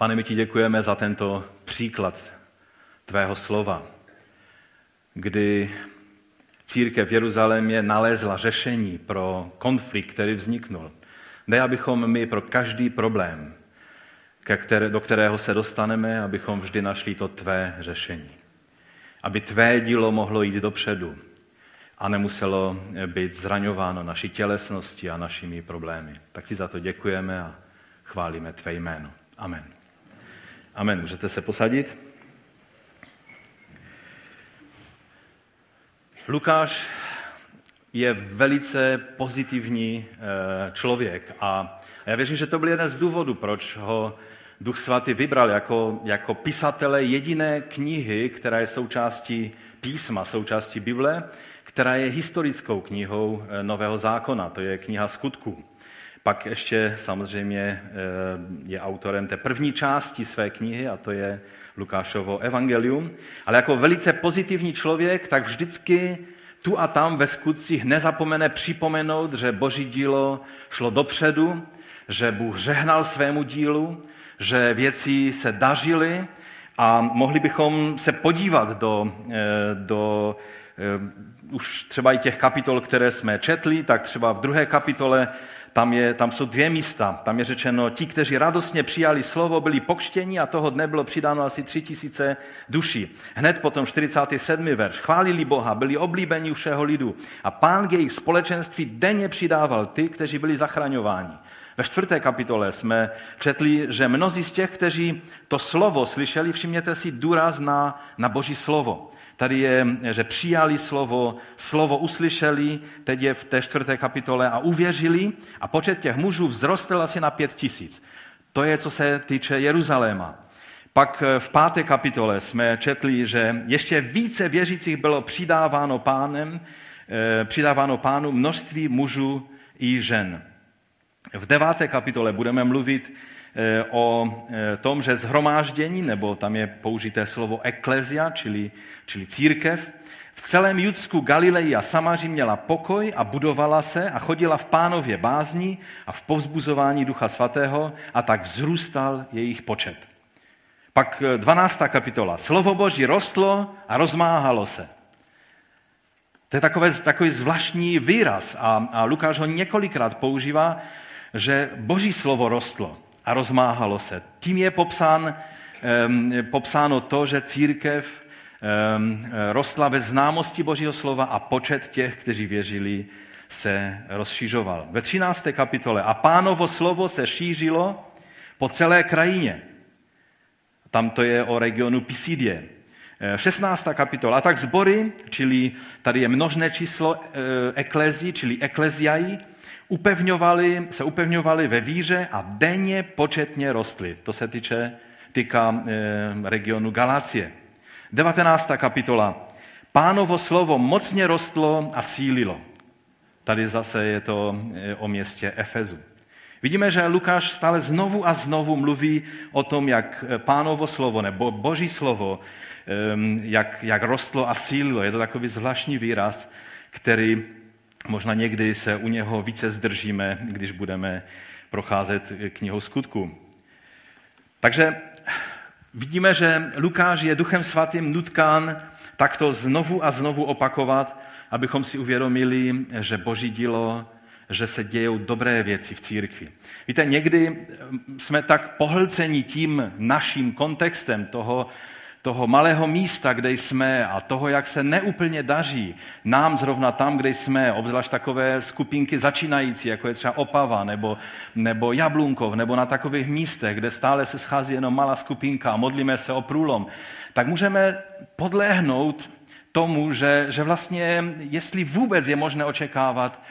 Pane, my ti děkujeme za tento příklad tvého slova, kdy církev v Jeruzalémě nalezla řešení pro konflikt, který vzniknul. Ne, abychom my pro každý problém, do kterého se dostaneme, abychom vždy našli to tvé řešení. Aby tvé dílo mohlo jít dopředu a nemuselo být zraňováno naší tělesnosti a našimi problémy. Tak ti za to děkujeme a chválíme tvé jméno. Amen. Amen. Můžete se posadit? Lukáš je velice pozitivní eh, člověk a já věřím, že to byl jeden z důvodů, proč ho Duch Svatý vybral jako, jako pisatele jediné knihy, která je součástí písma, součástí Bible, která je historickou knihou eh, Nového zákona, to je kniha skutků. Pak ještě samozřejmě eh, je autorem té první části své knihy a to je Lukášovo evangelium. Ale jako velice pozitivní člověk, tak vždycky tu a tam ve skutcích nezapomene připomenout, že boží dílo šlo dopředu, že Bůh žehnal svému dílu, že věci se dařily a mohli bychom se podívat do, eh, do eh, už třeba i těch kapitol, které jsme četli, tak třeba v druhé kapitole tam, je, tam jsou dvě místa. Tam je řečeno, ti, kteří radostně přijali slovo, byli pokštěni a toho dne bylo přidáno asi tři tisíce duší. Hned potom 47. verš. Chválili Boha, byli oblíbeni všeho lidu a pán k jejich společenství denně přidával ty, kteří byli zachraňováni. Ve čtvrté kapitole jsme četli, že mnozí z těch, kteří to slovo slyšeli, všimněte si důraz na, na boží slovo. Tady je, že přijali slovo, slovo uslyšeli, teď je v té čtvrté kapitole a uvěřili a počet těch mužů vzrostl asi na pět tisíc. To je, co se týče Jeruzaléma. Pak v páté kapitole jsme četli, že ještě více věřících bylo přidáváno pánem, eh, přidáváno pánu množství mužů i žen. V deváté kapitole budeme mluvit eh, o eh, tom, že zhromáždění, nebo tam je použité slovo eklezia, čili, čili církev, v celém Judsku, Galileji a Samaři měla pokoj a budovala se a chodila v pánově bázni a v povzbuzování Ducha Svatého a tak vzrůstal jejich počet. Pak 12. Eh, kapitola. Slovo Boží rostlo a rozmáhalo se. To je takové, takový zvláštní výraz a, a Lukáš ho několikrát používá, že boží slovo rostlo a rozmáhalo se. Tím je popsán, popsáno to, že církev rostla ve známosti božího slova a počet těch, kteří věřili, se rozšířoval. Ve 13. kapitole a pánovo slovo se šířilo po celé krajině. Tam to je o regionu Pisidie. 16. kapitola. A tak zbory, čili tady je množné číslo e, eklezí, čili ekleziají, upevňovali, se upevňovali ve víře a denně početně rostly. To se týče, týká e, regionu Galácie. 19. kapitola. Pánovo slovo mocně rostlo a sílilo. Tady zase je to e, o městě Efezu. Vidíme, že Lukáš stále znovu a znovu mluví o tom, jak pánovo slovo nebo boží slovo, jak, jak rostlo a sílilo. Je to takový zvláštní výraz, který Možná někdy se u něho více zdržíme, když budeme procházet knihou skutku. Takže vidíme, že Lukáš je duchem svatým nutkán takto znovu a znovu opakovat, abychom si uvědomili, že boží dílo, že se dějou dobré věci v církvi. Víte, někdy jsme tak pohlceni tím naším kontextem toho, toho malého místa, kde jsme a toho, jak se neúplně daří nám zrovna tam, kde jsme, obzvlášť takové skupinky začínající, jako je třeba Opava nebo, nebo Jablunkov, nebo na takových místech, kde stále se schází jenom malá skupinka a modlíme se o průlom, tak můžeme podlehnout tomu, že, že vlastně, jestli vůbec je možné očekávat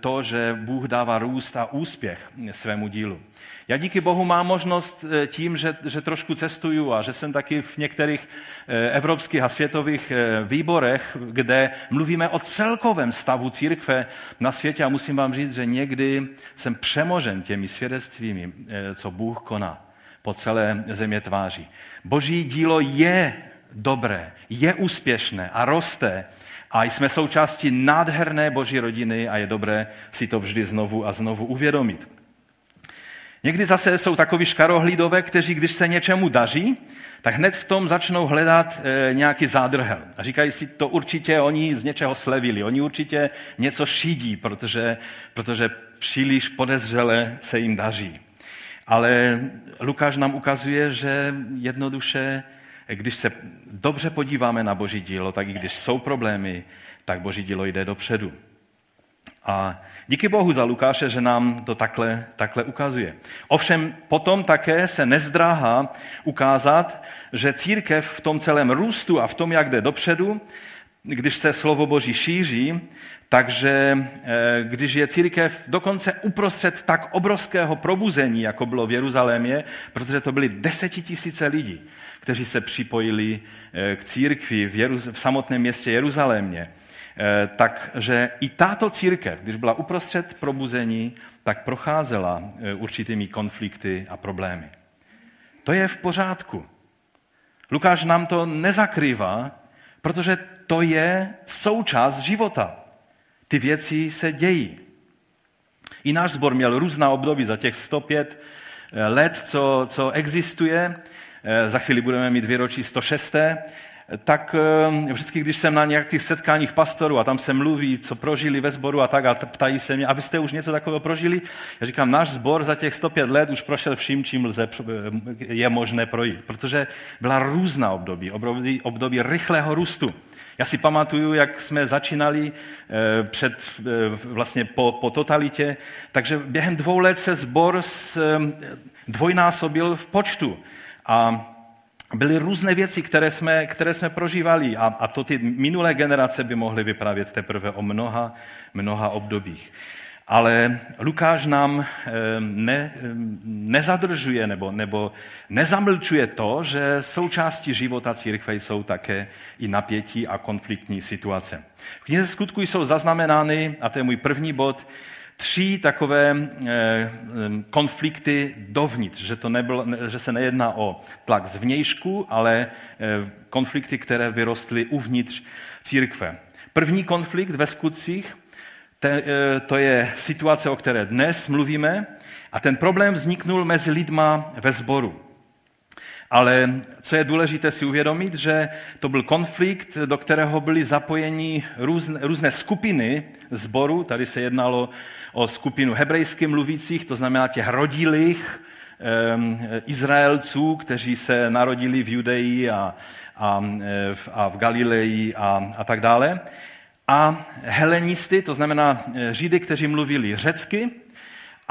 to, že Bůh dává růst a úspěch svému dílu. Já díky Bohu mám možnost eh, tím, že, že trošku cestuju a že jsem taky v některých eh, evropských a světových eh, výborech, kde mluvíme o celkovém stavu církve na světě a musím vám říct, že někdy jsem přemožen těmi svědectvími, co Bůh koná po celé země tváří. Boží dílo je dobré, je úspěšné a roste a jsme součástí nádherné boží rodiny a je dobré si to vždy znovu a znovu uvědomit. Někdy zase jsou takoví škarohlídové, kteří, když se něčemu daří, tak hned v tom začnou hledat e, nějaký zádrhel. A říkají si, to určitě oni z něčeho slevili, oni určitě něco šídí, protože, protože příliš podezřele se jim daří. Ale Lukáš nám ukazuje, že jednoduše, když se dobře podíváme na Boží dílo, tak i když jsou problémy, tak Boží dílo jde dopředu. A díky Bohu za Lukáše, že nám to takhle, takhle ukazuje. Ovšem potom také se nezdráhá ukázat, že církev v tom celém růstu a v tom, jak jde dopředu, když se slovo Boží šíří, takže eh, když je církev dokonce uprostřed tak obrovského probuzení, jako bylo v Jeruzalémě, protože to byly desetitisíce lidí, kteří se připojili eh, k církvi v, Jeruz- v samotném městě Jeruzalémě, eh, takže i tato církev, když byla uprostřed probuzení, tak procházela určitými konflikty a problémy. To je v pořádku. Lukáš nám to nezakrývá, protože to je součást života. Ty věci se dějí. I náš sbor měl různá období za těch 105 eh, let, co, co existuje. Eh, za chvíli budeme mít výročí 106 tak eh, vždycky, když jsem na nějakých setkáních pastorů a tam se mluví, co prožili ve sboru a tak a ptají se mě, a vy jste už něco takového prožili? Já říkám, náš sbor za těch 105 let už prošel vším, čím lze, je možné projít, protože byla různá období, období, období rychlého růstu. Já si pamatuju, jak jsme začínali eh, před, eh, vlastně po, po totalitě, takže během dvou let se sbor dvojnásobil v počtu. A byly různé věci, které jsme, které jsme prožívali a, a to ty minulé generace by mohly vyprávět teprve o mnoha, mnoha obdobích. Ale Lukáš nám eh, ne, nezadržuje nebo, nebo nezamlčuje to, že součástí života církve jsou také i napětí a konfliktní situace. V knize skutku jsou zaznamenány, a to je můj první bod, tři takové eh, konflikty dovnitř, že, to nebylo, že se nejedná o tlak zvnějšku, ale eh, konflikty, které vyrostly uvnitř církve. První konflikt ve skutcích, eh, to je situace, o které dnes mluvíme, a ten problém vzniknul mezi lidma ve sboru. Ale co je důležité si uvědomit, že to byl konflikt, do kterého byly zapojeni různé, různé skupiny zboru. Tady se jednalo o skupinu hebrejsky mluvících, to znamená těch rodilých um, Izraelců, kteří se narodili v Judeji a, a, a v Galileji a, a tak dále. A helenisty, to znamená eh, Židy, kteří mluvili řecky,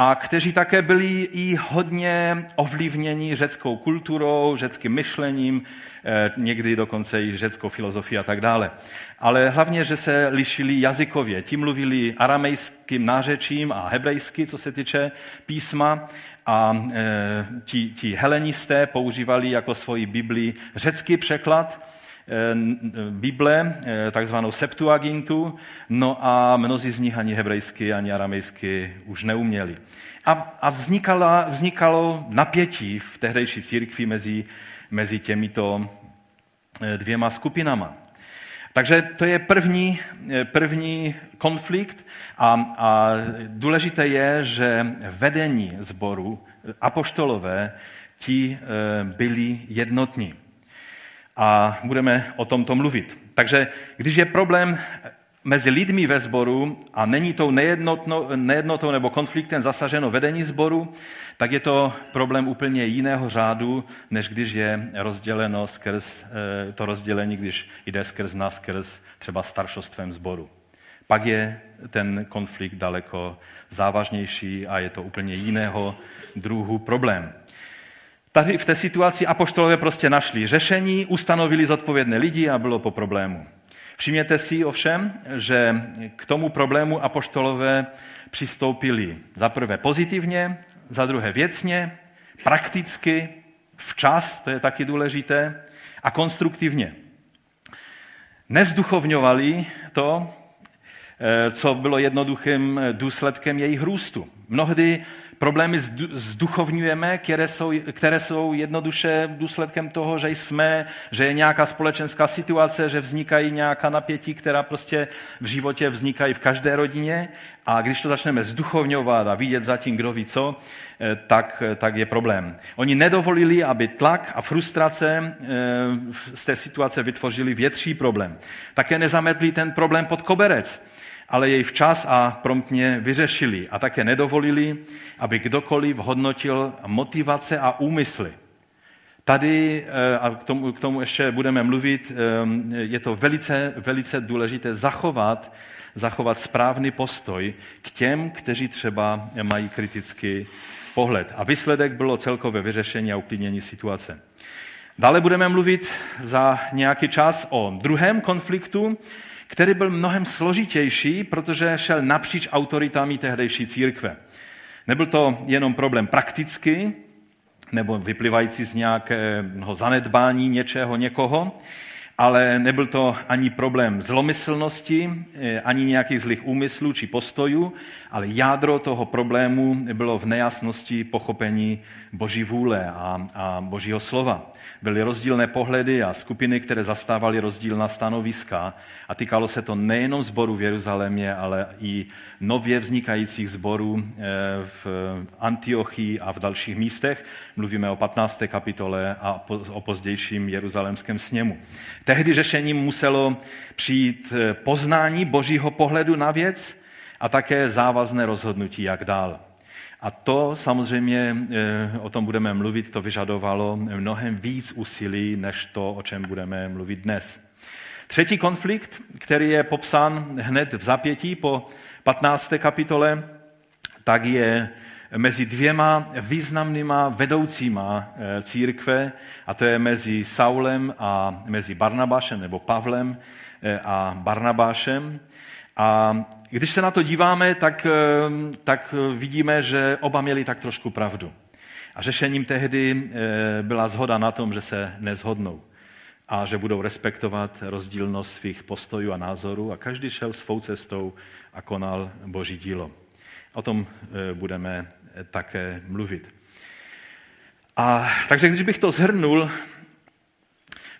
a kteří také byli i hodně ovlivněni řeckou kulturou, řeckým myšlením, eh, někdy dokonce i řeckou filozofií a tak dále. Ale hlavně, že se lišili jazykově. Ti mluvili aramejským nářečím a hebrejsky, co se týče písma, a eh, ti, ti helenisté používali jako svoji Bibli řecký překlad, Bible, eh, takzvanou Septuagintu, no a mnozí z nich ani hebrejsky, ani aramejsky už neuměli. A, a vznikala, vznikalo napětí v tehdejší církvi mezi, mezi těmito eh, dvěma skupinama. Takže to je první, první konflikt a, a důležité je, že vedení sboru, apoštolové, ti byli jednotní a budeme o tomto mluvit. Takže když je problém mezi lidmi ve sboru a není tou nejednotou nebo konfliktem zasaženo vedení sboru, tak je to problém úplně jiného řádu, než když je rozděleno skrz eh, to rozdělení, když jde skrz nás, skrz třeba staršostvem sboru. Pak je ten konflikt daleko závažnější a je to úplně jiného druhu problém. Tady v té situaci apoštolové prostě našli řešení, ustanovili zodpovědné lidi a bylo po problému. Všimněte si ovšem, že k tomu problému apoštolové přistoupili za prvé pozitivně, za druhé věcně, prakticky, včas, to je taky důležité, a konstruktivně. Nezduchovňovali to, eh, co bylo jednoduchým důsledkem jejich růstu. Mnohdy problémy zduchovňujeme, které jsou, které jsou jednoduše důsledkem toho, že jsme, že je nějaká společenská situace, že vznikají nějaká napětí, která prostě v životě vznikají v každé rodině a když to začneme zduchovňovat a vidět zatím, kdo ví co, eh, tak, tak je problém. Oni nedovolili, aby tlak a frustrace eh, z té situace vytvořili větší problém. Také nezametli ten problém pod koberec ale jej včas a promptně vyřešili a také nedovolili, aby kdokoliv hodnotil motivace a úmysly. Tady, eh, a k tomu, k tomu ještě budeme mluvit, eh, je to velice, velice důležité zachovat, zachovat správný postoj k těm, kteří třeba mají kritický pohled. A výsledek bylo celkové vyřešení a uklidnění situace. Dále budeme mluvit za nějaký čas o druhém konfliktu, který byl mnohem složitější, protože šel napříč autoritami tehdejší církve. Nebyl to jenom problém praktický, nebo vyplývající z nějakého zanedbání něčeho, někoho, ale nebyl to ani problém zlomyslnosti, eh, ani nějakých zlých úmyslů či postojů, ale jádro toho problému bylo v nejasnosti pochopení Boží vůle a, a Božího slova. Byly rozdílné pohledy a skupiny, které zastávaly rozdílná stanoviska a týkalo se to nejenom zboru v Jeruzalémě, ale i nově vznikajících zborů eh, v Antiochii a v dalších místech. Mluvíme o 15. kapitole a o pozdějším jeruzalémském sněmu. Tehdy řešením muselo přijít eh, poznání božího pohledu na věc a také závazné rozhodnutí, jak dál. A to samozřejmě, eh, o tom budeme mluvit, to vyžadovalo mnohem víc úsilí, než to, o čem budeme mluvit dnes. Třetí konflikt, který je popsán hned v zapětí po 15. kapitole, tak je mezi dvěma významnýma vedoucíma eh, církve, a to je mezi Saulem a mezi Barnabášem, nebo Pavlem eh, a Barnabášem. A když se na to díváme, tak, eh, tak vidíme, že oba měli tak trošku pravdu. A řešením tehdy byla zhoda na tom, že se nezhodnou a že budou respektovat rozdílnost svých postojů a názorů a každý šel svou cestou a konal boží dílo. O tom budeme také mluvit. A takže když bych to zhrnul,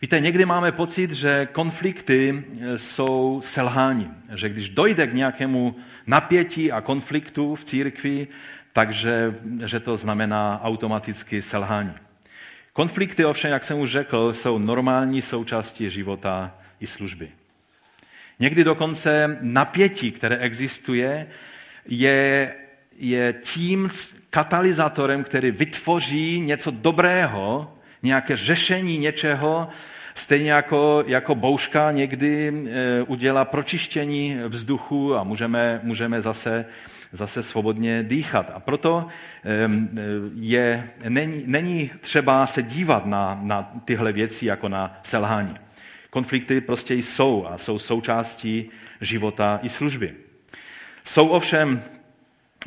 víte, někdy máme pocit, že konflikty e, jsou selhání. Že když dojde k nějakému napětí a konfliktu v církvi, takže že to znamená automaticky selhání. Konflikty ovšem, jak jsem už řekl, jsou normální součástí života i služby. Někdy dokonce napětí, které existuje, je je tím katalyzátorem, který vytvoří něco dobrého, nějaké řešení něčeho, stejně jako, jako bouška někdy e, udělá pročištění vzduchu a můžeme, můžeme zase, zase svobodně dýchat. A proto je, není, není třeba se dívat na, na tyhle věci jako na selhání. Konflikty prostě jsou a jsou součástí života i služby. Jsou ovšem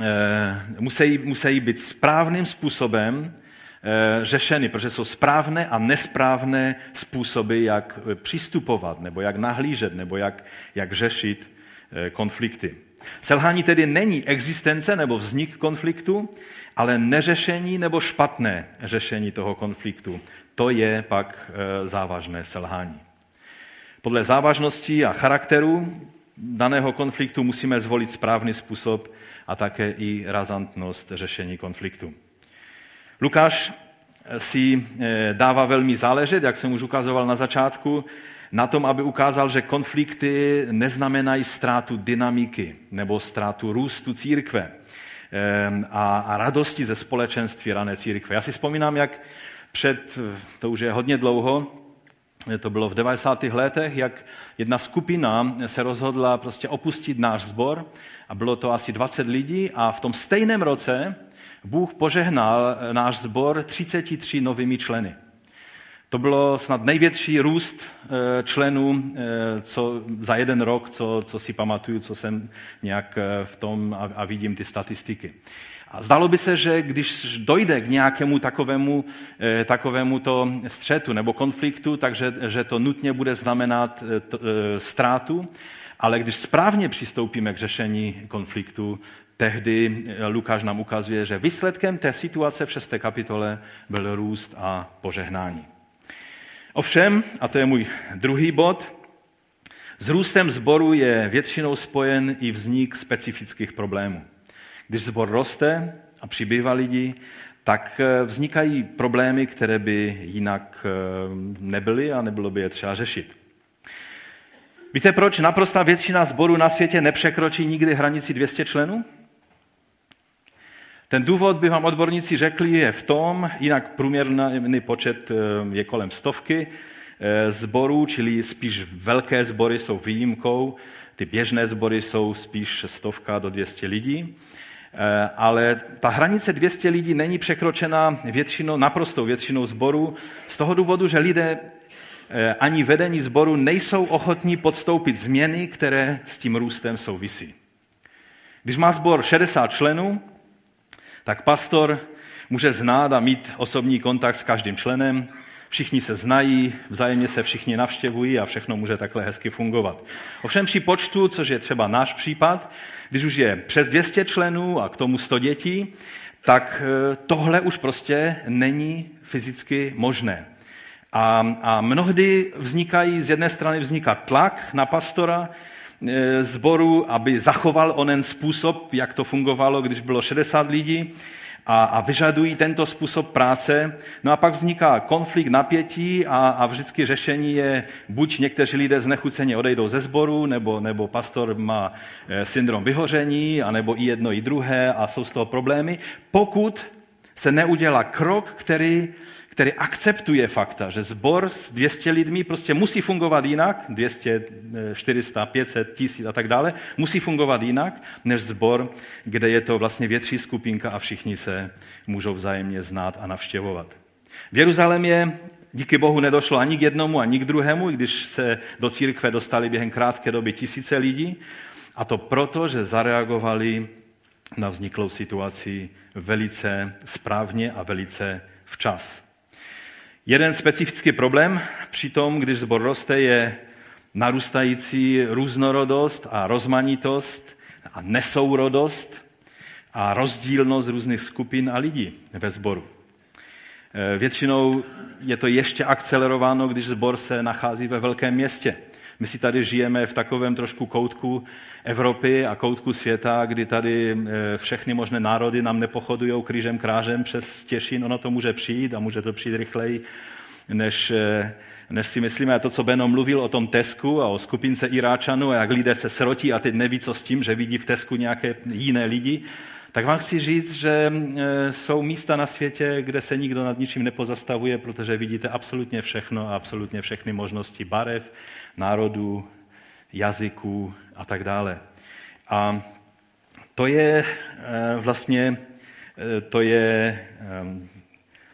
Eh, musí, musí být správným způsobem eh, řešeny, protože jsou správné a nesprávné způsoby, jak přistupovat, nebo jak nahlížet, nebo jak, jak řešit eh, konflikty. Selhání tedy není existence nebo vznik konfliktu, ale neřešení nebo špatné řešení toho konfliktu. To je pak závažné selhání. Podle závažnosti a charakteru daného konfliktu musíme zvolit správný způsob a také i razantnost řešení konfliktu. Lukáš si eh, dává velmi záležet, jak jsem už ukazoval na začátku, na tom, aby ukázal, že konflikty neznamenají ztrátu dynamiky nebo ztrátu růstu církve a, a radosti ze společenství rané církve. Já si vzpomínám, jak před, to už je hodně dlouho, to bylo v 90. letech, jak jedna skupina se rozhodla prostě opustit náš sbor a bylo to asi 20 lidí a v tom stejném roce Bůh požehnal náš sbor 33 novými členy. To bylo snad největší růst eh, členů eh, co, za jeden rok, co, co si pamatuju, co jsem nějak eh, v tom a, a vidím ty statistiky. A zdalo by se, že když dojde k nějakému takovému, takovému to střetu nebo konfliktu, takže že to nutně bude znamenat ztrátu, ale když správně přistoupíme k řešení konfliktu, tehdy Lukáš nám ukazuje, že výsledkem té situace v 6. kapitole byl růst a požehnání. Ovšem, a to je můj druhý bod, s růstem zboru je většinou spojen i vznik specifických problémů. Když zbor roste a přibývá lidi, tak eh, vznikají problémy, které by jinak eh, nebyly a nebylo by je třeba řešit. Víte, proč naprostá většina zborů na světě nepřekročí nikdy hranici 200 členů? Ten důvod by vám odborníci řekli je v tom, jinak průměrný počet eh, je kolem stovky zborů, čili spíš velké sbory jsou výjimkou, ty běžné sbory jsou spíš stovka do 200 lidí. Eh, ale ta hranice 200 lidí není překročena většinou, naprostou většinou zboru z toho důvodu, že lidé eh, ani vedení sboru nejsou ochotní podstoupit změny, které s tím růstem souvisí. Když má sbor 60 členů, tak pastor může znát a mít osobní kontakt s každým členem, všichni se znají, vzájemně se všichni navštěvují a všechno může takhle hezky fungovat. Ovšem při počtu, což je třeba náš případ, když už je přes 200 členů a k tomu 100 dětí, tak eh, tohle už prostě není fyzicky možné. A, a mnohdy vznikají, z jedné strany vzniká tlak na pastora zboru, aby zachoval onen způsob, jak to fungovalo, když bylo 60 lidí, a, a vyžadují tento způsob práce. No a pak vzniká konflikt, napětí a, a vždycky řešení je, buď někteří lidé znechuceně odejdou ze sboru, nebo, nebo pastor má eh, syndrom vyhoření, anebo i jedno, i druhé a jsou z toho problémy. Pokud se neudělá krok, který který akceptuje fakta, že zbor s 200 lidmi prostě musí fungovat jinak, 200, 400, 500, 1000 a tak dále, musí fungovat jinak, než zbor, kde je to vlastně větší skupinka a všichni se můžou vzájemně znát a navštěvovat. V Jeruzalémě díky Bohu nedošlo ani k jednomu, ani k druhému, i když se do církve dostali během krátké doby tisíce lidí. A to proto, že zareagovali na vzniklou situaci velice správně a velice včas. Jeden specifický problém při tom, když zbor roste, je narůstající různorodost a rozmanitost a nesourodost a rozdílnost různých skupin a lidí ve sboru. E, většinou je to ještě akcelerováno, když zbor se nachází ve velkém městě. My si tady žijeme v takovém trošku koutku Evropy a koutku světa, kdy tady e, všechny možné národy nám nepochodují křížem krážem přes Těšin. Ono to může přijít a může to přijít rychleji, než, e, než si myslíme. A to, co Beno mluvil o tom Tesku a o skupince Iráčanů a jak lidé se srotí a teď neví, co s tím, že vidí v Tesku nějaké jiné lidi, tak vám chci říct, že e, jsou místa na světě, kde se nikdo nad ničím nepozastavuje, protože vidíte absolutně všechno a absolutně všechny možnosti barev, národů, jazyků a tak dále. A to je eh, vlastně eh, to je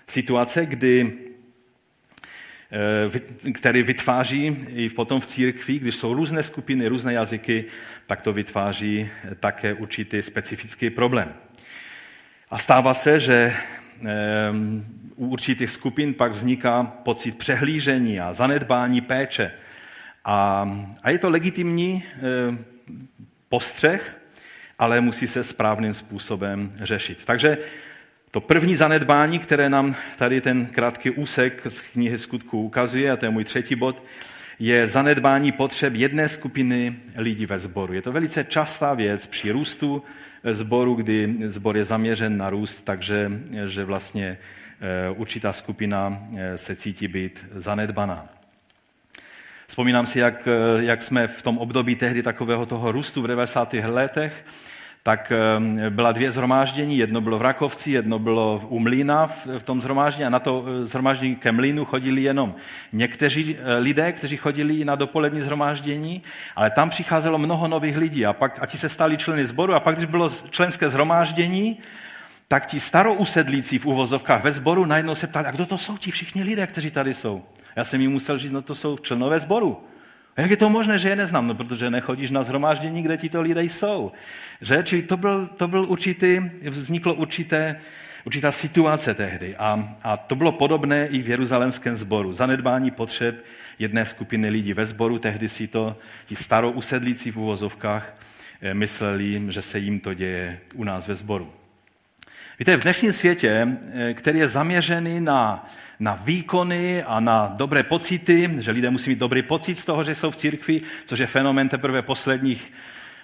situace, kdy který vytváří i potom v církvi, když jsou různé skupiny, různé jazyky, tak to vytváří také určitý specifický problém. A stává se, že u určitých skupin pak vzniká pocit přehlížení a zanedbání péče a, a je to legitimní e, postřeh, ale musí se správným způsobem řešit. Takže to první zanedbání, které nám tady ten krátký úsek z knihy skutku ukazuje, a to je můj třetí bod, je zanedbání potřeb jedné skupiny lidí ve sboru. Je to velice častá věc při růstu sboru, kdy sbor je zaměřen na růst, takže že vlastně e, určitá skupina e, se cítí být zanedbaná. Vzpomínám si, jak, eh, jak jsme v tom období tehdy takového toho růstu v 90. letech, tak eh, byla dvě zhromáždění, jedno bylo v Rakovci, jedno bylo u Mlína v tom zhromáždění a na to eh, zhromáždění ke Mlínu chodili jenom někteří lidé, kteří chodili i na dopolední zhromáždění, ale tam přicházelo mnoho nových lidí a pak a ti se stali členy sboru a pak, když bylo členské zhromáždění, tak ti starousedlící v uvozovkách ve sboru najednou se ptali, a kdo to jsou ti všichni lidé, kteří tady jsou? Já jsem jim musel říct, no to jsou členové sboru. A jak je to možné, že je neznám? No, protože nechodíš na zhromáždění, kde ti to lidé jsou. Že? Čili to byl, to byl určitý, vzniklo určité, určitá situace tehdy. A, a to bylo podobné i v jeruzalémském sboru. Zanedbání potřeb jedné skupiny lidí ve sboru, tehdy si to ti starou usedlící v uvozovkách eh, mysleli, že se jim to děje u nás ve sboru. Víte, v dnešním světě, eh, který je zaměřený na, na výkony a na dobré pocity, že lidé musí mít dobrý pocit z toho, že jsou v církvi, což je fenomen teprve posledních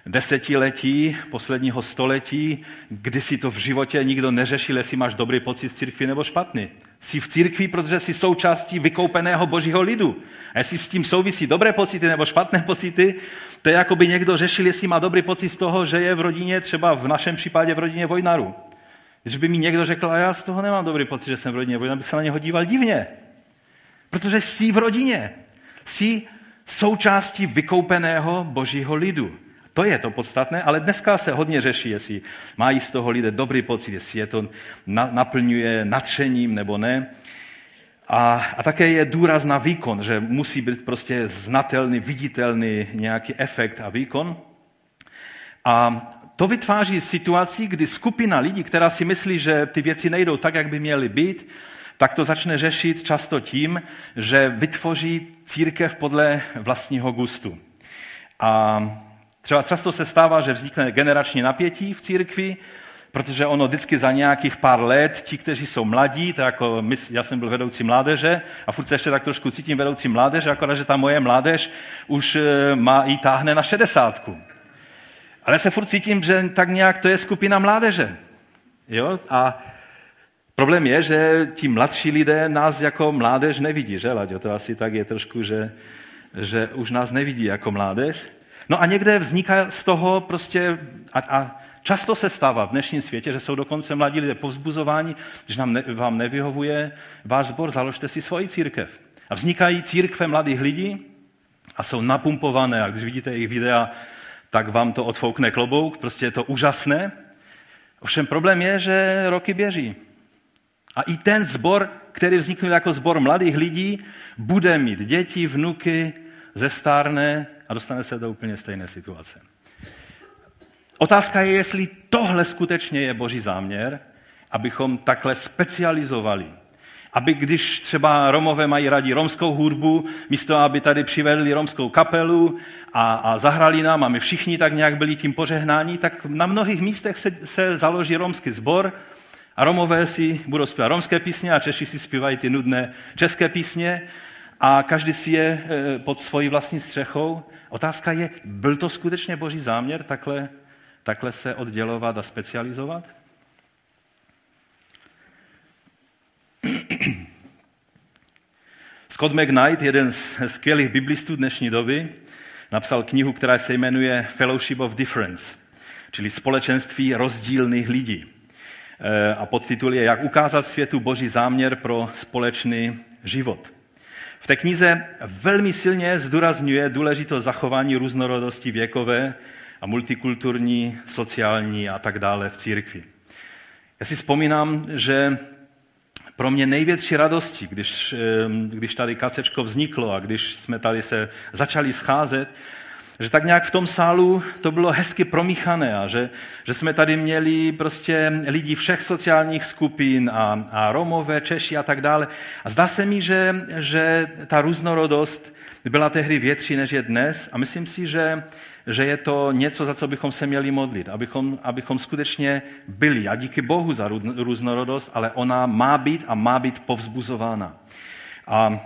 desetiletí, posledního století, kdy si to v životě nikdo neřešil, jestli máš dobrý pocit v církvi nebo špatný. Jsi v církvi, protože jsi součástí vykoupeného božího lidu. A jestli s tím souvisí dobré pocity nebo špatné pocity, to je jako by někdo řešil, jestli má dobrý pocit z toho, že je v rodině, třeba v našem případě v rodině vojnaru. Když by mi někdo řekl, a já z toho nemám dobrý pocit, že jsem v rodině vojnaru, bych se na něho díval divně. Protože jsi v rodině. Jsi součástí vykoupeného božího lidu. To je to podstatné, ale dneska se hodně řeší, jestli mají z toho lidé dobrý pocit, jestli je to naplňuje nadšením nebo ne. A, a také je důraz na výkon, že musí být prostě znatelný, viditelný nějaký efekt a výkon. A to vytváří situaci, kdy skupina lidí, která si myslí, že ty věci nejdou tak, jak by měly být, tak to začne řešit často tím, že vytvoří církev podle vlastního gustu. A Třeba často se stává, že vznikne generační napětí v církvi, protože ono vždycky za nějakých pár let, ti, kteří jsou mladí, tak jako my, já jsem byl vedoucí mládeže a furt se ještě tak trošku cítím vedoucí mládeže, akorát, že ta moje mládež už eh, má i táhne na šedesátku. Ale se furt cítím, že tak nějak to je skupina mládeže. Jo? A problém je, že ti mladší lidé nás jako mládež nevidí, že, Laďo? To asi tak je trošku, že, že už nás nevidí jako mládež. No a někde vzniká z toho prostě, a, a často se stává v dnešním světě, že jsou dokonce mladí lidé povzbuzováni, že nám ne, vám nevyhovuje váš sbor, založte si svoji církev. A vznikají církve mladých lidí a jsou napumpované a když vidíte jejich videa, tak vám to odfoukne klobouk, prostě je to úžasné. Ovšem problém je, že roky běží. A i ten zbor, který vzniknul jako zbor mladých lidí, bude mít děti, vnuky, zestárne a dostane se do úplně stejné situace. Otázka je, jestli tohle skutečně je boží záměr, abychom takhle specializovali. Aby když třeba Romové mají rádi romskou hudbu, místo aby tady přivedli romskou kapelu a, a zahrali nám a my všichni tak nějak byli tím požehnáni, tak na mnohých místech se, se založí romský sbor a Romové si budou zpívat romské písně a Češi si zpívají ty nudné české písně a každý si je e, pod svojí vlastní střechou Otázka je, byl to skutečně boží záměr takhle, takhle se oddělovat a specializovat? Scott McKnight, jeden z skvělých biblistů dnešní doby, napsal knihu, která se jmenuje Fellowship of Difference, čili společenství rozdílných lidí. E, a podtitul je Jak ukázat světu boží záměr pro společný život. V té knize velmi silně zdůrazňuje důležitost zachování různorodosti věkové a multikulturní, sociální a tak dále v církvi. Já si vzpomínám, že pro mě největší radosti, když, když tady kacečko vzniklo a když jsme tady se začali scházet, že tak nějak v tom sálu to bylo hezky promíchané a že, že jsme tady měli prostě lidi všech sociálních skupin a, a Romové, Češi a tak dále. A zdá se mi, že, že ta různorodost byla tehdy větší, než je dnes a myslím si, že, že je to něco, za co bychom se měli modlit, abychom, abychom skutečně byli. A díky Bohu za různorodost, ale ona má být a má být povzbuzována. A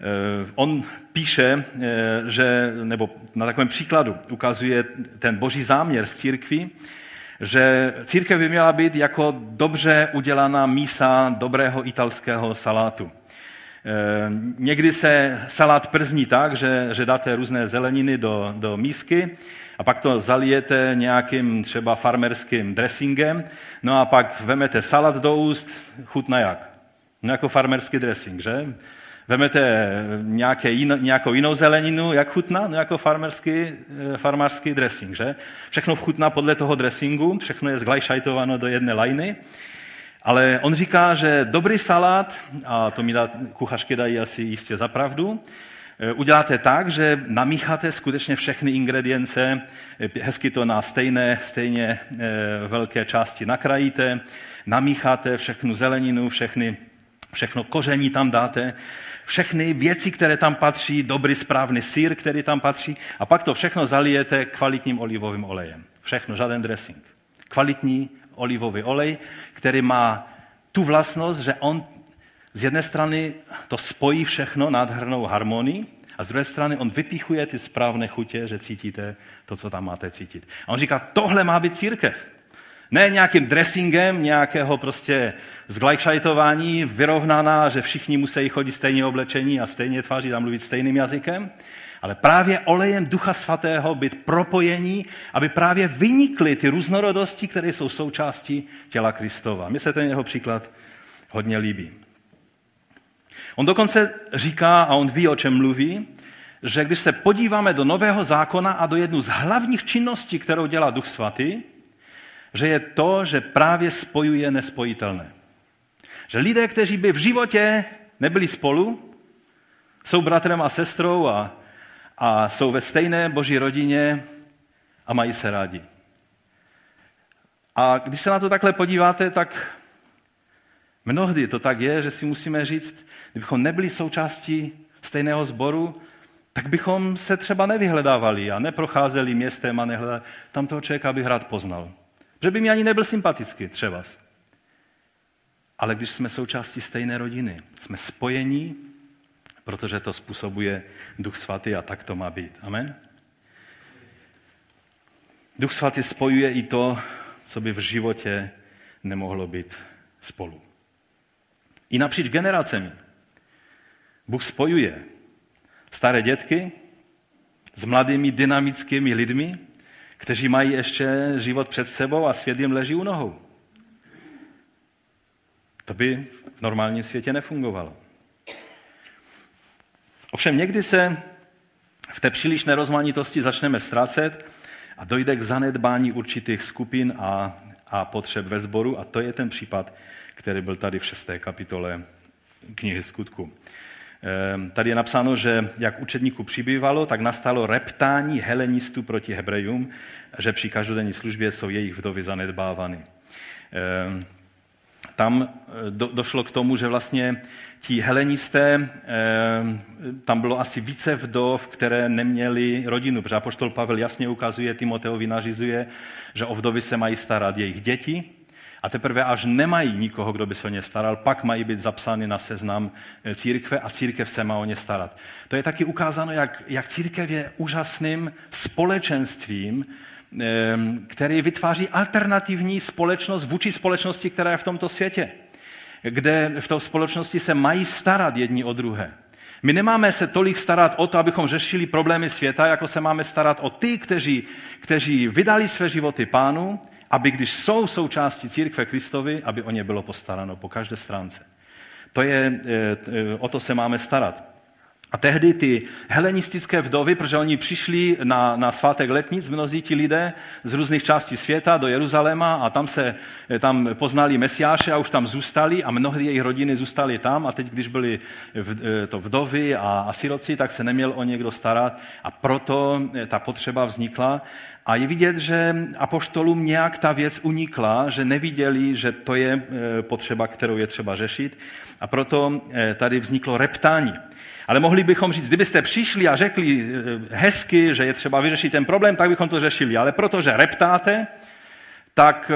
Eh, on píše, eh, že, nebo na takovém příkladu ukazuje ten boží záměr z církví, že církev by měla být jako dobře udělaná mísa dobrého italského salátu. Eh, někdy se salát przní tak, že, že dáte různé zeleniny do, do mísky a pak to zalijete nějakým třeba farmerským dressingem, no a pak vemete salát do úst, chutná jak? No jako farmerský dressing, že? Vemete nějaké jino, nějakou jinou zeleninu, jak chutná? No jako farmerský, eh, farmářský dressing, že? Všechno chutná podle toho dressingu, všechno je zglajšajtováno do jedné lajny. Ale on říká, že dobrý salát, a to mi kuchařky dají asi jistě za pravdu, eh, uděláte tak, že namícháte skutečně všechny ingredience, eh, hezky to na stejné, stejně velké části nakrajíte, namícháte všechnu zeleninu, všechny všechno koření tam dáte, všechny věci, které tam patří, dobrý správný sír, který tam patří, a pak to všechno zalijete kvalitním olivovým olejem. Všechno, žádný dressing. Kvalitní olivový olej, který má tu vlastnost, že on z jedné strany to spojí všechno nádhernou harmonii, a z druhé strany on vypichuje ty správné chutě, že cítíte to, co tam máte cítit. A on říká, tohle má být církev. Ne nějakým dressingem, nějakého prostě zglajšajtování, vyrovnaná, že všichni musí chodit stejně oblečení a stejně tvářit a mluvit stejným jazykem, ale právě olejem Ducha Svatého být propojení, aby právě vynikly ty různorodosti, které jsou součástí těla Kristova. Mně se ten jeho příklad hodně líbí. On dokonce říká, a on ví, o čem mluví, že když se podíváme do Nového zákona a do jednu z hlavních činností, kterou dělá Duch Svatý, že je to, že právě spojuje nespojitelné. Že lidé, kteří by v životě nebyli spolu, jsou bratrem a sestrou a, a jsou ve stejné boží rodině a mají se rádi. A když se na to takhle podíváte, tak mnohdy to tak je, že si musíme říct, kdybychom nebyli součástí stejného sboru, tak bychom se třeba nevyhledávali a neprocházeli městem a nehledali. Tam toho člověka bych rád poznal. Že by mi ani nebyl sympatický, třeba. Ale když jsme součástí stejné rodiny, jsme spojení, protože to způsobuje Duch Svatý a tak to má být. Amen? Duch Svatý spojuje i to, co by v životě nemohlo být spolu. I napříč generacemi. Bůh spojuje staré dětky s mladými dynamickými lidmi, kteří mají ještě život před sebou a svět jim leží u nohou. To by v normálním světě nefungovalo. Ovšem někdy se v té přílišné rozmanitosti začneme ztrácet a dojde k zanedbání určitých skupin a, a potřeb ve sboru a to je ten případ, který byl tady v šesté kapitole knihy skutku. Ehm, tady je napsáno, že jak učedníků přibývalo, tak nastalo reptání helenistů proti Hebrejům, že při každodenní službě jsou jejich vdovy zanedbávány. Ehm, tam eh, do, došlo k tomu, že vlastně ti helenisté, ehm, tam bylo asi více vdov, které neměly rodinu, protože apoštol Pavel jasně ukazuje, Timoteovi nařizuje, že o vdovy se mají starat jejich děti, a teprve až nemají nikoho, kdo by se o ně staral, pak mají být zapsány na seznam eh, církve a církev se má o ně starat. To je taky ukázáno, jak, jak církev je úžasným společenstvím, ehm, který vytváří alternativní společnost vůči společnosti, která je v tomto světě, kde v té společnosti se mají starat jedni o druhé. My nemáme se tolik starat o to, abychom řešili problémy světa, jako se máme starat o ty, kteří, kteří vydali své životy pánu aby když jsou součástí církve Kristovi, aby o ně bylo postaráno po každé stránce. To je, e, e, o to se máme starat. A tehdy ty helenistické vdovy, protože oni přišli na, na svátek letnic, mnozí ti lidé z různých částí světa do Jeruzaléma a tam se tam poznali Mesiáše a už tam zůstali a mnohdy jejich rodiny zůstali tam a teď, když byly v, e, to vdovy a, a siroci, tak se neměl o někdo starat a proto ta potřeba vznikla a je vidět, že apoštolům nějak ta věc unikla, že neviděli, že to je e, potřeba, kterou je třeba řešit. A proto e, tady vzniklo reptání. Ale mohli bychom říct, kdybyste přišli a řekli e, hezky, že je třeba vyřešit ten problém, tak bychom to řešili. Ale protože reptáte, tak,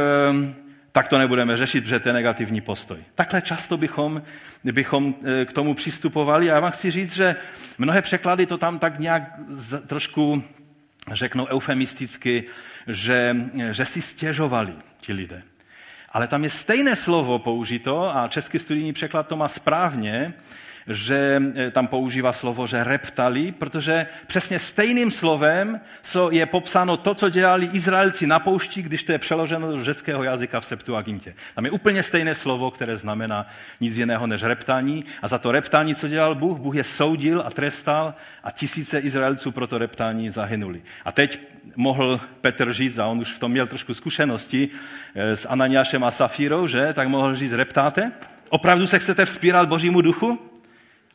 tak to nebudeme řešit, protože to je negativní postoj. Takhle často bychom, bychom k tomu přistupovali. A já vám chci říct, že mnohé překlady to tam tak nějak trošku řeknou eufemisticky, že, že si stěžovali ti lidé. Ale tam je stejné slovo použito a český studijní překlad to má správně, že eh, tam používá slovo, že reptali, protože přesně stejným slovem co je popsáno to, co dělali Izraelci na poušti, když to je přeloženo do řeckého jazyka v Septuagintě. Tam je úplně stejné slovo, které znamená nic jiného než reptání. A za to reptání, co dělal Bůh, Bůh je soudil a trestal a tisíce Izraelců pro to reptání zahynuli. A teď mohl Petr říct, a on už v tom měl trošku zkušenosti eh, s Ananiášem a Safírou, že? Tak mohl říct, reptáte? Opravdu se chcete vzpírat Božímu duchu?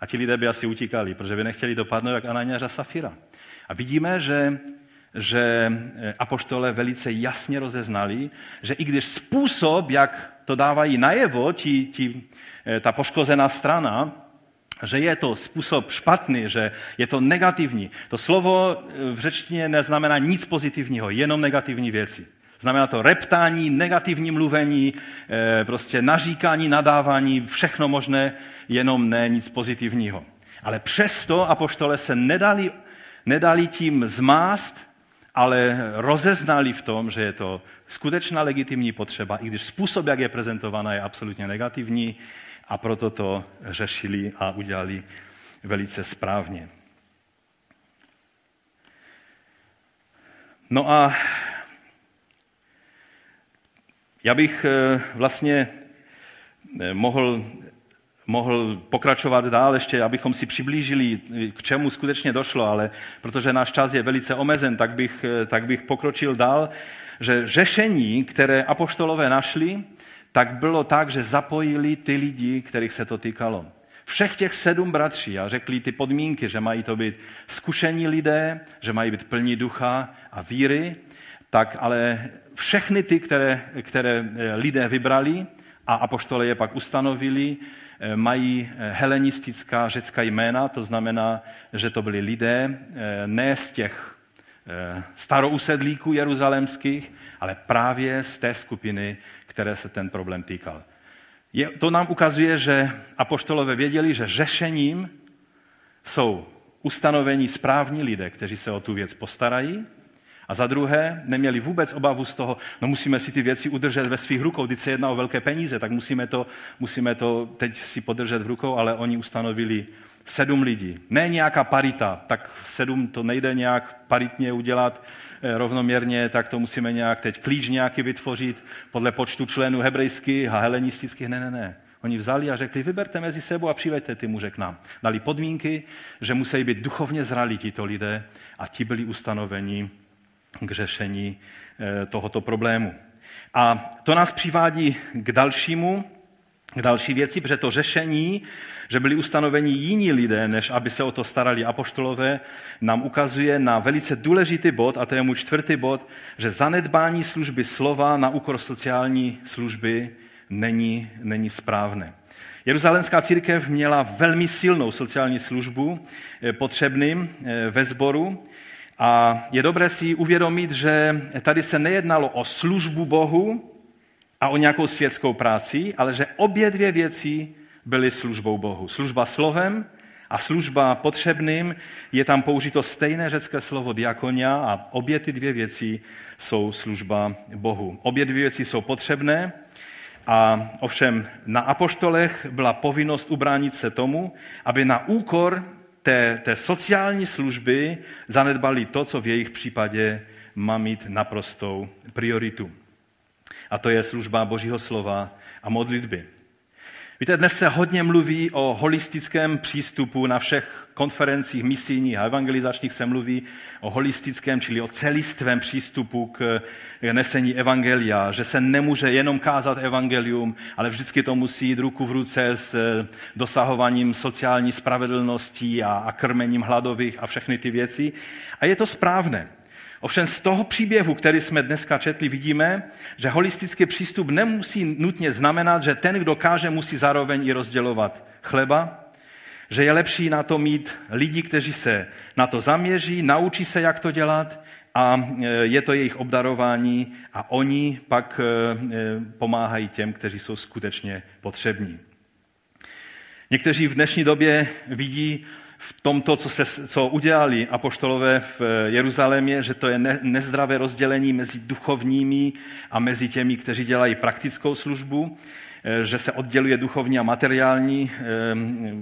A ti lidé by asi utíkali, protože by nechtěli dopadnout jak Ananiáš a Safira. A vidíme, že, že eh, apoštole velice jasně rozeznali, že i když způsob, jak to dávají najevo, ti, ti, eh, ta poškozená strana, že je to způsob špatný, že je to negativní. To slovo eh, v řečtině neznamená nic pozitivního, jenom negativní věci. Znamená to reptání, negativní mluvení, eh, prostě naříkání, nadávání, všechno možné, jenom ne nic pozitivního. Ale přesto apoštole se nedali, nedali tím zmást, ale rozeznali v tom, že je to skutečná legitimní potřeba, i když způsob, jak je prezentovaná, je absolutně negativní a proto to řešili a udělali velice správně. No a já bych eh, vlastně eh, mohl, mohl pokračovat dál ještě, abychom si přiblížili, eh, k čemu skutečně došlo, ale protože náš čas je velice omezen, tak bych, tak bych pokročil dál, že řešení, které apoštolové našli, tak bylo tak, že zapojili ty lidi, kterých se to týkalo. Všech těch sedm bratří a řekli ty podmínky, že mají to být zkušení lidé, že mají být plní ducha a víry, tak ale všechny ty, které, které eh, lidé vybrali a apoštole je pak ustanovili, eh, mají eh, helenistická řecká jména, to znamená, že to byli lidé ne z těch starousedlíků jeruzalemských, ale právě z té skupiny, které se ten problém týkal. Je, to nám ukazuje, že apoštolové věděli, že řešením jsou ustanovení správní lidé, kteří se o tu věc postarají, a za druhé, neměli vůbec obavu z toho, no musíme si ty věci udržet ve svých rukou, když se jedná o velké peníze, tak musíme to, musíme to teď si podržet v rukou, ale oni ustanovili sedm lidí. Ne nějaká parita, tak sedm to nejde nějak paritně udělat eh, rovnoměrně, tak to musíme nějak teď klíč nějaký vytvořit podle počtu členů hebrejských a helenistických. Ne, ne, ne. Oni vzali a řekli, vyberte mezi sebou a přiveďte ty muže k nám. Dali podmínky, že musí být duchovně zralí tito lidé a ti byli ustanoveni k řešení eh, tohoto problému. A to nás přivádí k dalšímu, k další věci, protože to řešení, že byli ustanoveni jiní lidé, než aby se o to starali apoštolové, nám ukazuje na velice důležitý bod, a to je můj čtvrtý bod, že zanedbání služby slova na úkor sociální služby není, není správné. Jeruzalémská církev měla velmi silnou sociální službu eh, potřebným eh, ve sboru a je dobré si uvědomit, že tady se nejednalo o službu Bohu a o nějakou světskou práci, ale že obě dvě věci byly službou Bohu. Služba slovem a služba potřebným je tam použito stejné řecké slovo diakonia a obě ty dvě věci jsou služba Bohu. Obě dvě věci jsou potřebné a ovšem na apoštolech byla povinnost ubránit se tomu, aby na úkor té, té sociální služby zanedbali to, co v jejich případě má mít naprostou prioritu. A to je služba Božího slova a modlitby. Víte, dnes se hodně mluví o holistickém přístupu na všech konferencích misijních a evangelizačních se mluví o holistickém, čili o celistvém přístupu k nesení evangelia, že se nemůže jenom kázat evangelium, ale vždycky to musí jít ruku v ruce s dosahováním sociální spravedlnosti a, a krmením hladových a všechny ty věci. A je to správné. Ovšem z toho příběhu, který jsme dneska četli, vidíme, že holistický přístup nemusí nutně znamenat, že ten, kdo káže, musí zároveň i rozdělovat chleba, že je lepší na to mít lidi, kteří se na to zaměří, naučí se, jak to dělat a e, je to jejich obdarování a oni pak e, e, pomáhají těm, kteří jsou skutečně potřební. Někteří v dnešní době vidí v tomto, co, se, co udělali apoštolové v Jeruzalémě, že to je ne, nezdravé rozdělení mezi duchovními a mezi těmi, kteří dělají praktickou službu, eh, že se odděluje duchovní a materiální eh,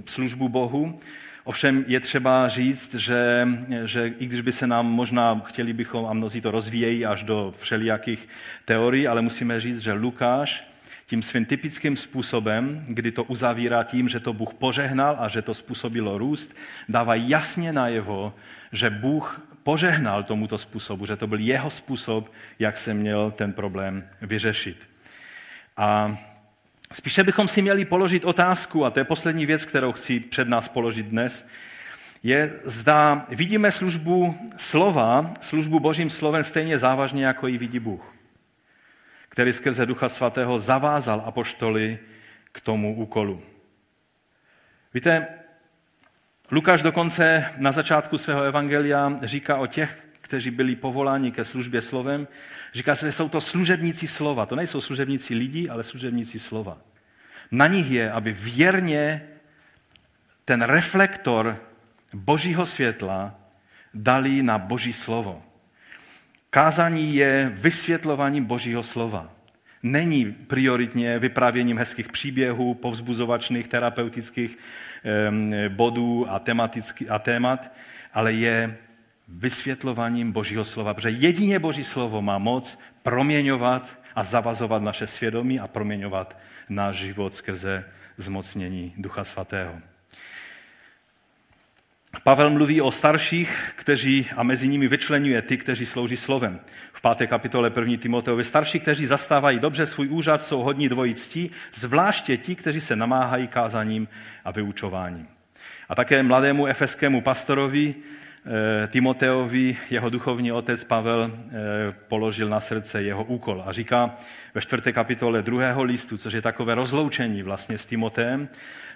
službu Bohu. Ovšem je třeba říct, že, že i když by se nám možná, chtěli bychom, a mnozí to rozvíjejí až do všelijakých teorií, ale musíme říct, že Lukáš tím svým typickým způsobem, kdy to uzavírá tím, že to Bůh požehnal a že to způsobilo růst, dává jasně najevo, že Bůh požehnal tomuto způsobu, že to byl jeho způsob, jak se měl ten problém vyřešit. A spíše bychom si měli položit otázku, a to je poslední věc, kterou chci před nás položit dnes, je, zda vidíme službu slova, službu božím slovem stejně závažně, jako ji vidí Bůh. Který skrze Ducha Svatého zavázal apoštoly k tomu úkolu. Víte, Lukáš dokonce na začátku svého evangelia říká o těch, kteří byli povoláni ke službě slovem, říká se, že jsou to služebníci slova. To nejsou služebníci lidí, ale služebníci slova. Na nich je, aby věrně ten reflektor božího světla dali na boží slovo. Kázání je vysvětlováním božího slova. Není prioritně vyprávěním hezkých příběhů, povzbuzovačných, terapeutických bodů a, a témat, ale je vysvětlováním Božího slova, protože jedině Boží slovo má moc proměňovat a zavazovat naše svědomí a proměňovat náš život skrze zmocnění Ducha Svatého. Pavel mluví o starších, kteří a mezi nimi vyčlenuje ty, kteří slouží slovem. V páté kapitole 1. Timoteovi starší, kteří zastávají dobře svůj úřad, jsou hodní dvojí ctí, zvláště ti, kteří se namáhají kázaním a vyučováním. A také mladému efeskému pastorovi Eh, Timoteovi jeho duchovní otec Pavel eh, položil na srdce jeho úkol a říká ve čtvrté kapitole druhého listu, což je takové rozloučení vlastně s Timoteem,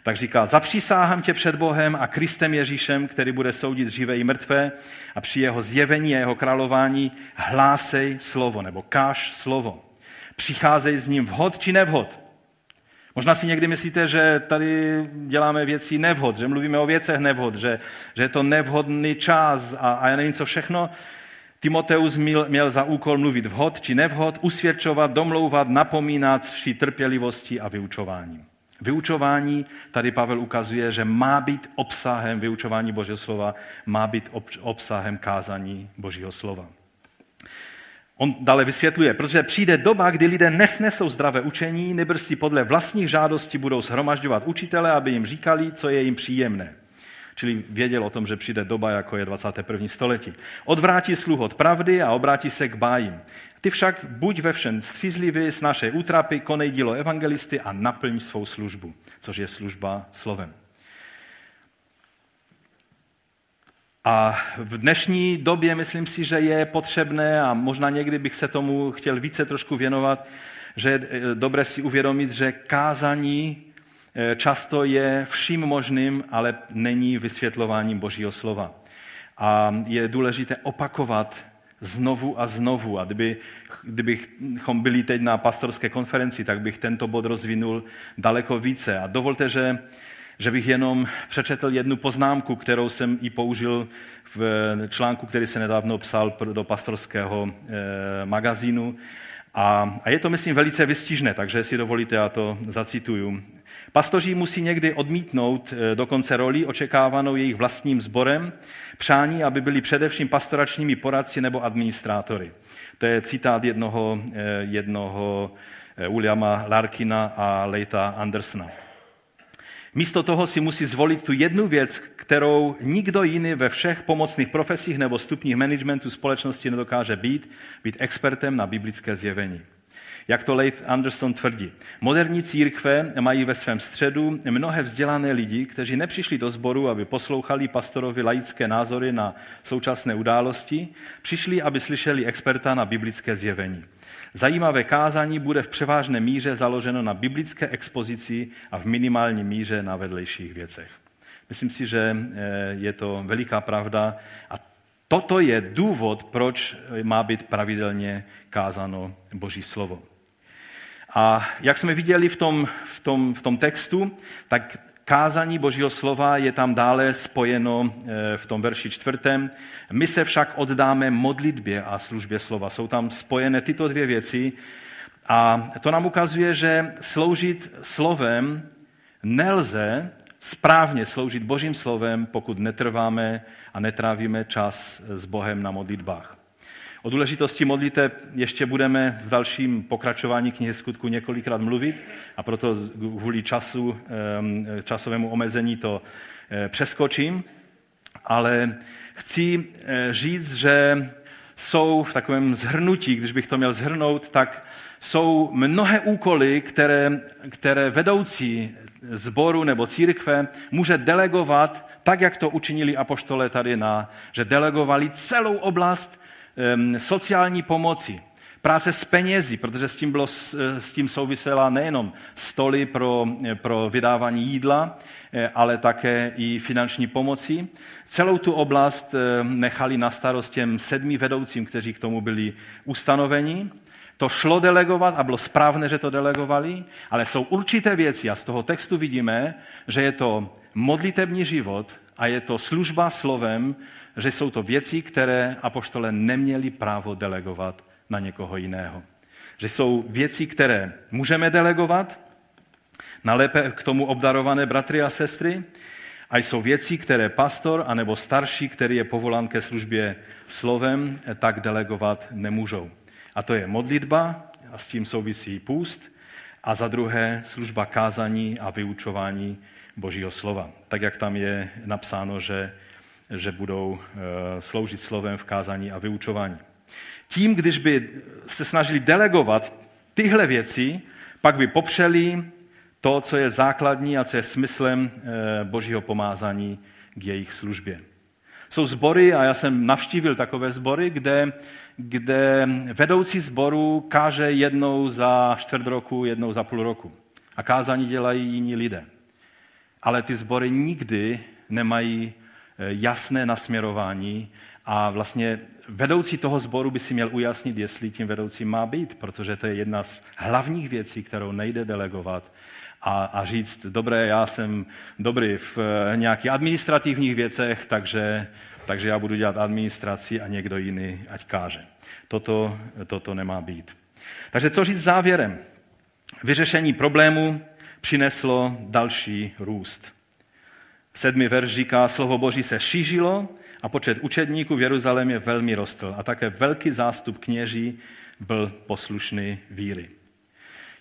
tak říká, zapřísáhám tě před Bohem a Kristem Ježíšem, který bude soudit živé i mrtvé a při jeho zjevení a jeho králování hlásej slovo nebo káž slovo. Přicházej s ním vhod či nevhod. Možná si někdy myslíte, že tady děláme věci nevhod, že mluvíme o věcech nevhod, že, že je to nevhodný čas a, a já nevím co všechno. Timoteus měl, měl za úkol mluvit vhod či nevhod, usvědčovat, domlouvat, napomínat vší trpělivosti a vyučování. Vyučování, tady Pavel ukazuje, že má být obsahem vyučování Božího slova, má být obsahem kázání Božího slova. On dále vysvětluje, protože přijde doba, kdy lidé nesnesou zdravé učení, nebrz si podle vlastních žádostí budou shromažďovat učitele, aby jim říkali, co je jim příjemné. Čili věděl o tom, že přijde doba, jako je 21. století. Odvrátí sluch od pravdy a obrátí se k bájím. Ty však buď ve všem střízlivý, naše útrapy, konej dílo evangelisty a naplň svou službu, což je služba slovem. A v dnešní době myslím si, že je potřebné, a možná někdy bych se tomu chtěl více trošku věnovat, že je eh, dobré si uvědomit, že kázání eh, často je vším možným, ale není vysvětlováním Božího slova. A je důležité opakovat znovu a znovu. A kdyby, kdybychom byli teď na pastorské konferenci, tak bych tento bod rozvinul daleko více. A dovolte, že že bych jenom přečetl jednu poznámku, kterou jsem i použil v článku, který se nedávno psal do pastorského eh, magazínu. A, a je to, myslím, velice vystižné, takže si dovolíte, já to zacituju. Pastoři musí někdy odmítnout eh, dokonce roli očekávanou jejich vlastním sborem, přání, aby byli především pastoračními poradci nebo administrátory. To je citát jednoho, eh, jednoho Williama Larkina a Leita Andersona. Místo toho si musí zvolit tu jednu věc, kterou nikdo jiný ve všech pomocných profesích nebo stupních managementu společnosti nedokáže být, být expertem na biblické zjevení. Jak to Leith Anderson tvrdí. Moderní církve mají ve svém středu mnohé vzdělané lidi, kteří nepřišli do sboru, aby poslouchali pastorovi laické názory na současné události, přišli, aby slyšeli experta na biblické zjevení. Zajímavé kázání bude v převážné míře založeno na biblické expozici a v minimální míře na vedlejších věcech. Myslím si, že eh, je to veliká pravda a toto je důvod, proč má být pravidelně kázáno Boží slovo. A jak jsme viděli v tom, v tom, v tom textu, tak kázání Božího slova je tam dále spojeno eh, v tom verši čtvrtém. My se však oddáme modlitbě a službě slova. Jsou tam spojené tyto dvě věci a to nám ukazuje, že sloužit slovem nelze správně sloužit Božím slovem, pokud netrváme a netrávíme čas s Bohem na modlitbách. O důležitosti modliteb ještě budeme v dalším pokračování knihy skutku několikrát mluvit a proto kvůli času, časovému omezení to eh, přeskočím. Ale chci eh, říct, že jsou v takovém zhrnutí, když bych to měl zhrnout, tak jsou mnohé úkoly, které, které vedoucí zboru nebo církve může delegovat, tak jak to učinili apoštole tady na, že delegovali celou oblast sociální pomoci. Práce s penězi, protože s tím, bylo, s tím souvisela nejenom stoly pro, pro vydávání jídla, ale také i finanční pomoci. Celou tu oblast nechali na starost těm sedmi vedoucím, kteří k tomu byli ustanoveni. To šlo delegovat a bylo správné, že to delegovali, ale jsou určité věci a z toho textu vidíme, že je to modlitební život a je to služba slovem, že jsou to věci, které apoštole neměli právo delegovat na někoho jiného. Že jsou věci, které můžeme delegovat na lépe k tomu obdarované bratry a sestry, a jsou věci, které pastor anebo starší, který je povolán ke službě slovem, tak delegovat nemůžou. A to je modlitba, a s tím souvisí půst, a za druhé služba kázání a vyučování Božího slova. Tak, jak tam je napsáno, že, že budou e, sloužit slovem v kázání a vyučování. Tím, když by se snažili delegovat tyhle věci, pak by popřeli to, co je základní a co je smyslem e, Božího pomázání k jejich službě. Jsou sbory, a já jsem navštívil takové sbory, kde, kde vedoucí sboru káže jednou za čtvrt roku, jednou za půl roku. A kázání dělají jiní lidé. Ale ty sbory nikdy nemají eh, jasné nasměrování a vlastně vedoucí toho sboru by si měl ujasnit, jestli tím vedoucím má být, protože to je jedna z hlavních věcí, kterou nejde delegovat a, a říct, dobré, já jsem dobrý v eh, nějakých administrativních věcech, takže, takže já budu dělat administraci a někdo jiný ať káže. Toto, toto nemá být. Takže co říct závěrem? Vyřešení problému přineslo další růst. Sedmi verš říká, slovo Boží se šířilo a počet učedníků v Jeruzalémě velmi rostl a také velký zástup kněží byl poslušný víry.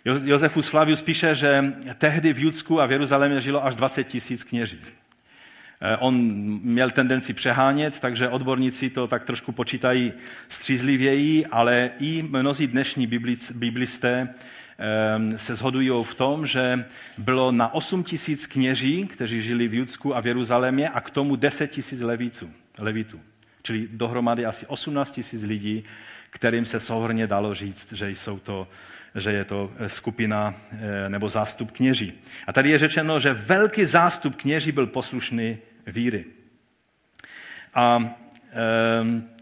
Josefus Flavius píše, že tehdy v Judsku a v Jeruzalémě žilo až 20 tisíc kněží. Eh, on měl tendenci přehánět, takže odborníci to tak trošku počítají střízlivěji, ale i mnozí dnešní biblisté se shodují v tom, že bylo na 8 tisíc kněží, kteří žili v Judsku a v Jeruzalémě a k tomu 10 tisíc levitů. Čili dohromady asi 18 tisíc lidí, kterým se souhrně dalo říct, že jsou to že je to eh, skupina eh, nebo zástup kněží. A tady je řečeno, že velký zástup kněží byl poslušný víry. A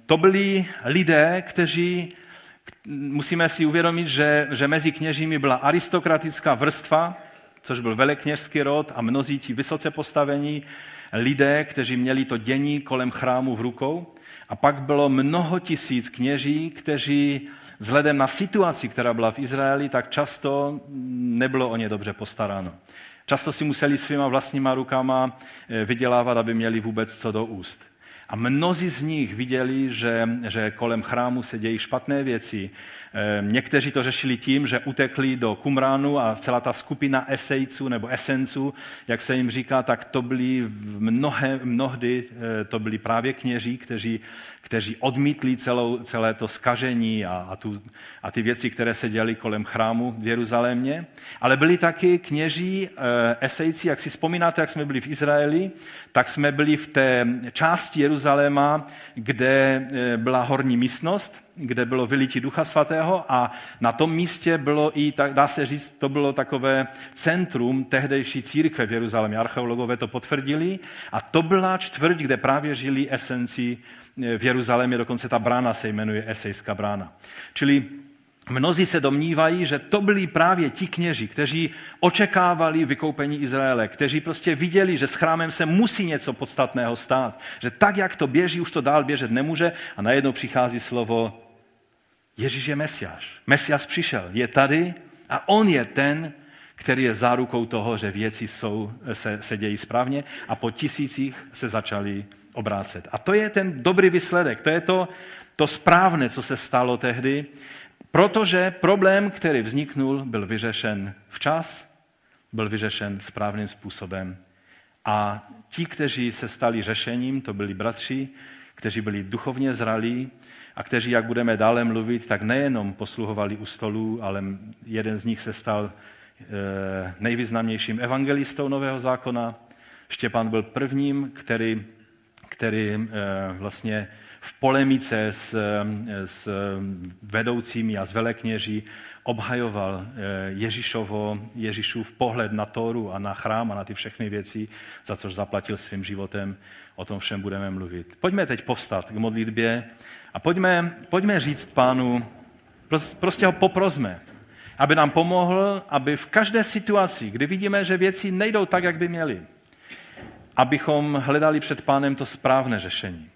to byli lidé, kteří, musíme si uvědomit, že, že mezi kněžími byla aristokratická vrstva, což byl velekněžský rod a mnozí ti vysoce postavení lidé, kteří měli to dění kolem chrámu v rukou. A pak bylo mnoho tisíc kněží, kteří vzhledem na situaci, která byla v Izraeli, tak často nebylo o ně dobře postaráno. Často si museli svýma vlastníma rukama eh, vydělávat, aby měli vůbec co do úst. A mnozí z nich viděli, že, že kolem chrámu se dějí špatné věci. Eh, někteří to řešili tím, že utekli do Kumránu a celá ta skupina esejců nebo esenců, jak se jim říká, tak to byli mnohé, mnohdy eh, to byli právě kněží, kteří, kteří odmítli celou, celé to skažení a, a, tu, a ty věci, které se děly kolem chrámu v Jeruzalémě. Ale byli taky kněží, eh, esejci, jak si vzpomínáte, jak jsme byli v Izraeli, tak jsme byli v té části Jeruzaléma, kde byla horní místnost, kde bylo vylití Ducha Svatého a na tom místě bylo i, dá se říct, to bylo takové centrum tehdejší církve v Jeruzalémě. Archeologové to potvrdili a to byla čtvrť, kde právě žili esenci v Jeruzalémě, dokonce ta brána se jmenuje Esejská brána. Čili Mnozí se domnívají, že to byli právě ti kněži, kteří očekávali vykoupení Izraele, kteří prostě viděli, že s chrámem se musí něco podstatného stát, že tak, jak to běží, už to dál běžet nemůže a najednou přichází slovo Ježíš je Mesiáš. Mesiáš přišel, je tady a on je ten, který je zárukou toho, že věci jsou, se, se dějí správně a po tisících se začali obrácet. A to je ten dobrý výsledek, to je to, to správné, co se stalo tehdy, protože problém, který vzniknul, byl vyřešen včas, byl vyřešen správným způsobem. A ti, kteří se stali řešením, to byli bratři, kteří byli duchovně zralí, a kteří, jak budeme dále mluvit, tak nejenom posluhovali u stolů, ale jeden z nich se stal eh, nejvýznamnějším evangelistou Nového zákona. Štěpán byl prvním, který, který eh, vlastně v polemice s, s vedoucími a s velekněží obhajoval eh, Ježíšovo, Ježíšův pohled na Tóru a na chrám a na ty všechny věci, za což zaplatil svým životem. O tom všem budeme mluvit. Pojďme teď povstat k modlitbě a pojďme, pojďme říct pánu, prostě ho poprosme, aby nám pomohl, aby v každé situaci, kdy vidíme, že věci nejdou tak, jak by měly, abychom hledali před pánem to správné řešení.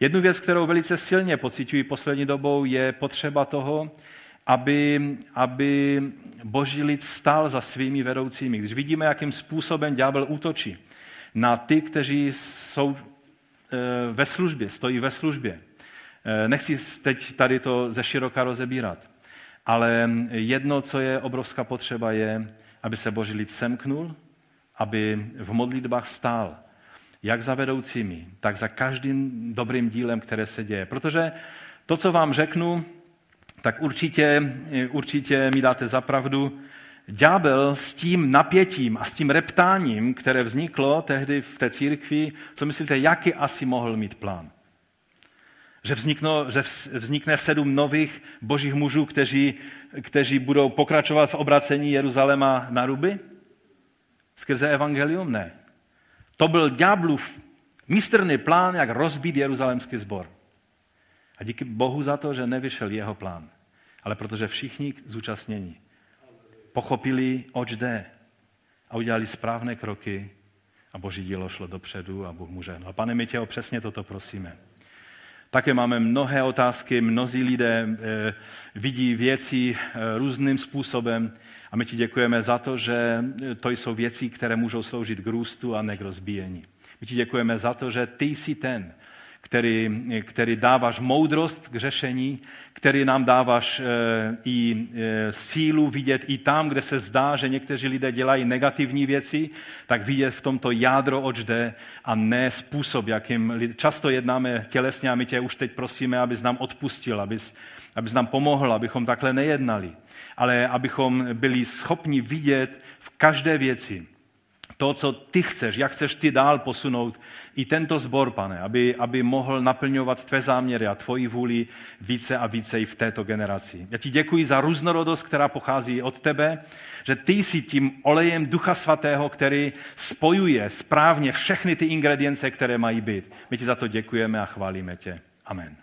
Jednu věc, kterou velice silně pocituji poslední dobou, je potřeba toho, aby, aby boží lid stál za svými vedoucími. Když vidíme, jakým způsobem ďábel útočí na ty, kteří jsou e, ve službě, stojí ve službě. E, nechci teď tady to ze široka rozebírat, ale jedno, co je obrovská potřeba, je, aby se boží lid semknul, aby v modlitbách stál, jak za vedoucími, tak za každým dobrým dílem, které se děje. Protože to, co vám řeknu, tak určitě, určitě mi dáte za pravdu. Ďábel s tím napětím a s tím reptáním, které vzniklo tehdy v té církvi, co myslíte, jaký asi mohl mít plán? Že, vznikno, že vznikne sedm nových božích mužů, kteří, kteří budou pokračovat v obracení Jeruzaléma na ruby? Skrze evangelium? Ne. To byl ďáblův mistrný plán, jak rozbít jeruzalémský sbor. A díky Bohu za to, že nevyšel jeho plán, ale protože všichni zúčastnění pochopili, oč jde a udělali správné kroky a boží dílo šlo dopředu a Bůh mu žehnal. Pane, my tě o přesně toto prosíme. Také máme mnohé otázky, mnozí lidé e, vidí věci e, různým způsobem a my ti děkujeme za to, že to jsou věci, které můžou sloužit k růstu a ne k rozbíjení. My ti děkujeme za to, že ty jsi ten, který, který dáváš moudrost k řešení, který nám dáváš e, i e, sílu vidět i tam, kde se zdá, že někteří lidé dělají negativní věci, tak vidět v tomto jádro, oč jde a ne způsob, jakým často jednáme tělesně a my tě už teď prosíme, abys nám odpustil, abys, abys nám pomohl, abychom takhle nejednali, ale abychom byli schopni vidět v každé věci, to, co ty chceš, jak chceš ty dál posunout i tento zbor, pane, aby, aby mohl naplňovat tvé záměry a tvoji vůli více a více i v této generaci. Já ti děkuji za různorodost, která pochází od tebe, že ty jsi tím olejem Ducha Svatého, který spojuje správně všechny ty ingredience, které mají být. My ti za to děkujeme a chválíme tě. Amen.